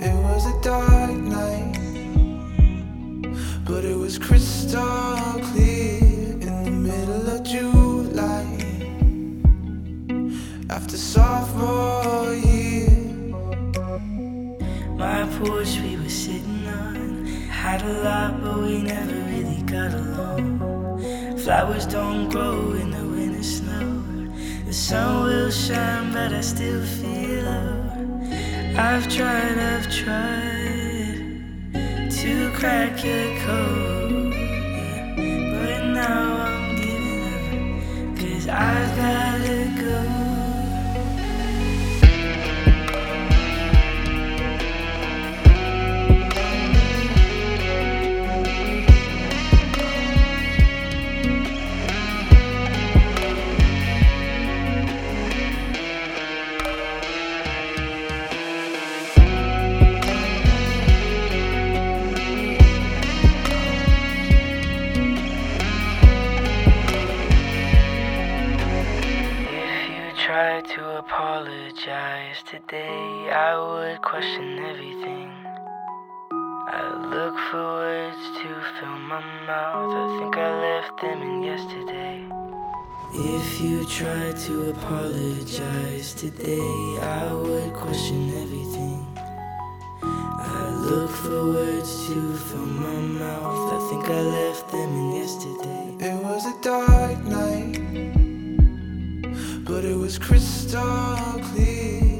was a dark night, but it was crystal clear in the middle of July. After sophomore year, My porch we were sitting on had a lot, but we never really got along. Flowers don't grow in the winter snow. The sun will shine, but I still feel. I've tried, I've tried to crack your code, Tried to apologize today, I would question everything. I look for words to fill my mouth. I think I left them in yesterday. If you tried to apologize today, I would question everything. I look for words to fill my mouth. I think I left them in yesterday. it was a dark it was crystal clear.